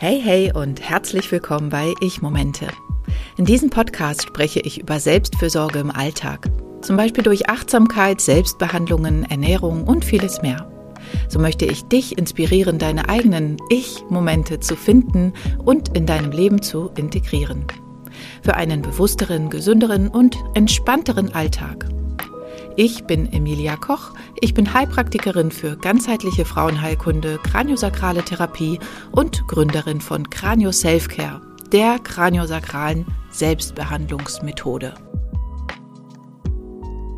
Hey, hey und herzlich willkommen bei Ich Momente. In diesem Podcast spreche ich über Selbstfürsorge im Alltag. Zum Beispiel durch Achtsamkeit, Selbstbehandlungen, Ernährung und vieles mehr. So möchte ich dich inspirieren, deine eigenen Ich-Momente zu finden und in deinem Leben zu integrieren. Für einen bewussteren, gesünderen und entspannteren Alltag. Ich bin Emilia Koch. Ich bin Heilpraktikerin für ganzheitliche Frauenheilkunde, Kraniosakrale Therapie und Gründerin von Kranio Selfcare, der kraniosakralen Selbstbehandlungsmethode.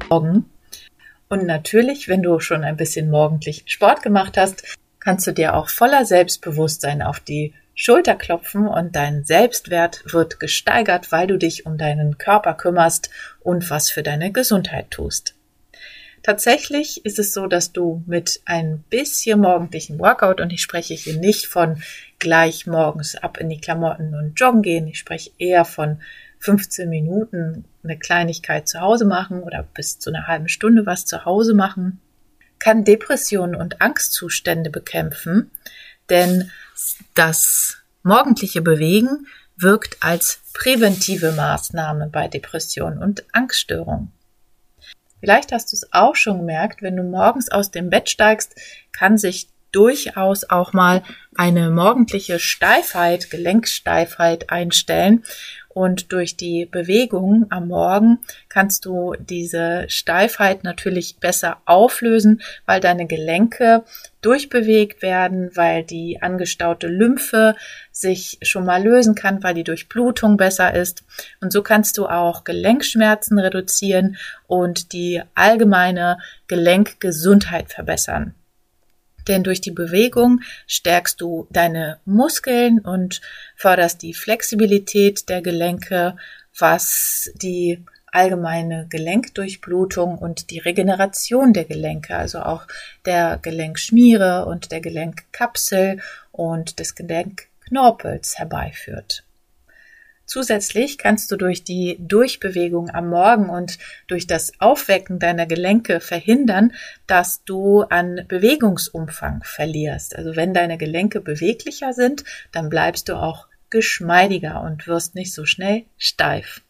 Morgen. Und natürlich, wenn du schon ein bisschen morgendlichen Sport gemacht hast, kannst du dir auch voller Selbstbewusstsein auf die Schulter klopfen und dein Selbstwert wird gesteigert, weil du dich um deinen Körper kümmerst und was für deine Gesundheit tust. Tatsächlich ist es so, dass du mit ein bisschen morgendlichen Workout, und ich spreche hier nicht von gleich morgens ab in die Klamotten und joggen gehen, ich spreche eher von 15 Minuten eine Kleinigkeit zu Hause machen oder bis zu einer halben Stunde was zu Hause machen, kann Depressionen und Angstzustände bekämpfen, denn das morgendliche Bewegen wirkt als präventive Maßnahme bei Depressionen und Angststörungen. Vielleicht hast du es auch schon gemerkt, wenn du morgens aus dem Bett steigst, kann sich durchaus auch mal eine morgendliche Steifheit, Gelenksteifheit einstellen. Und durch die Bewegung am Morgen kannst du diese Steifheit natürlich besser auflösen, weil deine Gelenke durchbewegt werden, weil die angestaute Lymphe sich schon mal lösen kann, weil die Durchblutung besser ist. Und so kannst du auch Gelenkschmerzen reduzieren und die allgemeine Gelenkgesundheit verbessern. Denn durch die Bewegung stärkst du deine Muskeln und förderst die Flexibilität der Gelenke, was die allgemeine Gelenkdurchblutung und die Regeneration der Gelenke, also auch der Gelenkschmiere und der Gelenkkapsel und des Gelenkknorpels herbeiführt. Zusätzlich kannst du durch die Durchbewegung am Morgen und durch das Aufwecken deiner Gelenke verhindern, dass du an Bewegungsumfang verlierst. Also wenn deine Gelenke beweglicher sind, dann bleibst du auch geschmeidiger und wirst nicht so schnell steif.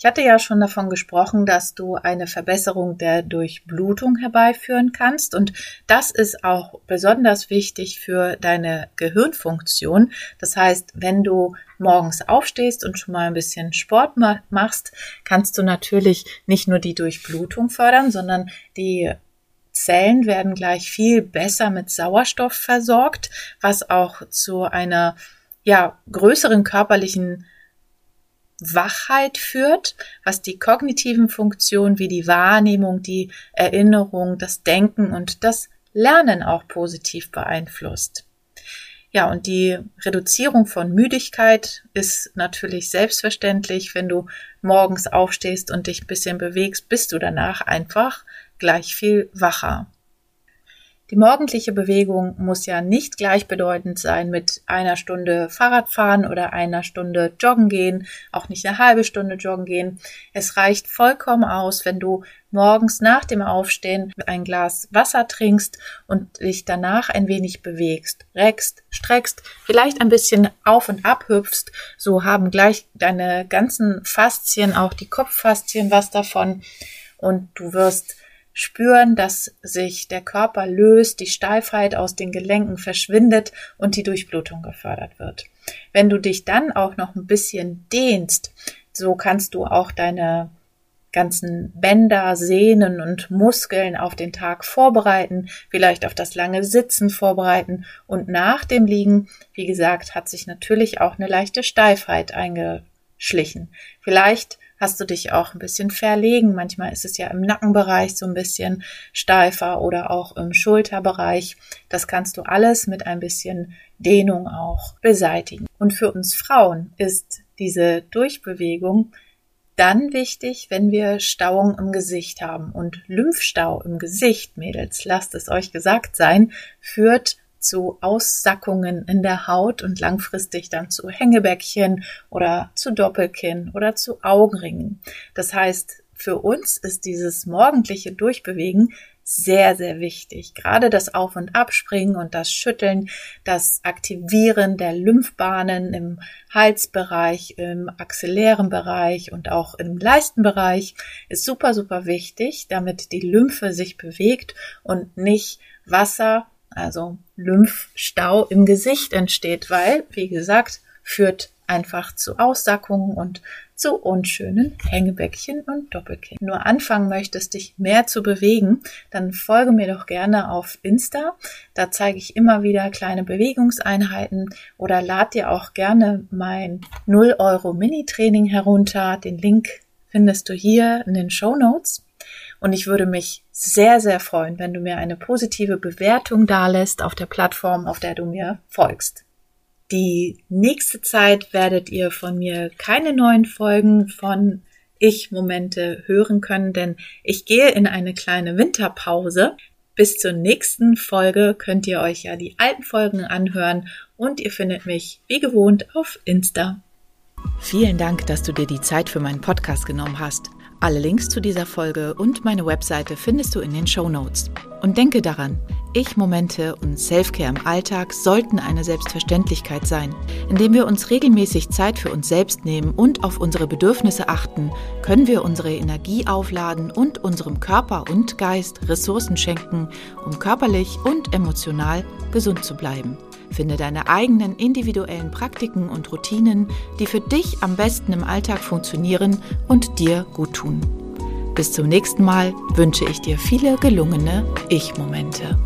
Ich hatte ja schon davon gesprochen, dass du eine Verbesserung der Durchblutung herbeiführen kannst und das ist auch besonders wichtig für deine Gehirnfunktion. Das heißt, wenn du morgens aufstehst und schon mal ein bisschen Sport machst, kannst du natürlich nicht nur die Durchblutung fördern, sondern die Zellen werden gleich viel besser mit Sauerstoff versorgt, was auch zu einer ja, größeren körperlichen Wachheit führt, was die kognitiven Funktionen wie die Wahrnehmung, die Erinnerung, das Denken und das Lernen auch positiv beeinflusst. Ja, und die Reduzierung von Müdigkeit ist natürlich selbstverständlich. Wenn du morgens aufstehst und dich ein bisschen bewegst, bist du danach einfach gleich viel wacher. Die morgendliche Bewegung muss ja nicht gleichbedeutend sein mit einer Stunde Fahrradfahren oder einer Stunde Joggen gehen, auch nicht eine halbe Stunde Joggen gehen. Es reicht vollkommen aus, wenn du morgens nach dem Aufstehen ein Glas Wasser trinkst und dich danach ein wenig bewegst, reckst, streckst, vielleicht ein bisschen auf und ab hüpfst, so haben gleich deine ganzen Faszien, auch die Kopffaszien was davon und du wirst spüren, dass sich der Körper löst, die Steifheit aus den Gelenken verschwindet und die Durchblutung gefördert wird. Wenn du dich dann auch noch ein bisschen dehnst, so kannst du auch deine ganzen Bänder, Sehnen und Muskeln auf den Tag vorbereiten, vielleicht auf das lange Sitzen vorbereiten und nach dem Liegen, wie gesagt, hat sich natürlich auch eine leichte Steifheit eingeschlichen. Vielleicht hast du dich auch ein bisschen verlegen. Manchmal ist es ja im Nackenbereich so ein bisschen steifer oder auch im Schulterbereich. Das kannst du alles mit ein bisschen Dehnung auch beseitigen. Und für uns Frauen ist diese Durchbewegung dann wichtig, wenn wir Stauung im Gesicht haben. Und Lymphstau im Gesicht, Mädels, lasst es euch gesagt sein, führt zu Aussackungen in der Haut und langfristig dann zu Hängebäckchen oder zu Doppelkinn oder zu Augenringen. Das heißt, für uns ist dieses morgendliche Durchbewegen sehr, sehr wichtig. Gerade das Auf- und Abspringen und das Schütteln, das Aktivieren der Lymphbahnen im Halsbereich, im axillären Bereich und auch im Leistenbereich ist super, super wichtig, damit die Lymphe sich bewegt und nicht Wasser, also Lymphstau im Gesicht entsteht, weil, wie gesagt, führt einfach zu Aussackungen und zu unschönen Hängebäckchen und Doppelkinn. Nur anfangen möchtest, dich mehr zu bewegen, dann folge mir doch gerne auf Insta. Da zeige ich immer wieder kleine Bewegungseinheiten oder lad dir auch gerne mein 0 Euro Mini-Training herunter. Den Link findest du hier in den Show Notes. Und ich würde mich sehr, sehr freuen, wenn du mir eine positive Bewertung dalässt auf der Plattform, auf der du mir folgst. Die nächste Zeit werdet ihr von mir keine neuen Folgen von Ich-Momente hören können, denn ich gehe in eine kleine Winterpause. Bis zur nächsten Folge könnt ihr euch ja die alten Folgen anhören und ihr findet mich wie gewohnt auf Insta. Vielen Dank, dass du dir die Zeit für meinen Podcast genommen hast. Alle Links zu dieser Folge und meine Webseite findest du in den Show Notes. Und denke daran, Ich-Momente und Selfcare im Alltag sollten eine Selbstverständlichkeit sein. Indem wir uns regelmäßig Zeit für uns selbst nehmen und auf unsere Bedürfnisse achten, können wir unsere Energie aufladen und unserem Körper und Geist Ressourcen schenken, um körperlich und emotional gesund zu bleiben. Finde deine eigenen individuellen Praktiken und Routinen, die für dich am besten im Alltag funktionieren und dir gut tun. Bis zum nächsten Mal wünsche ich dir viele gelungene Ich-Momente.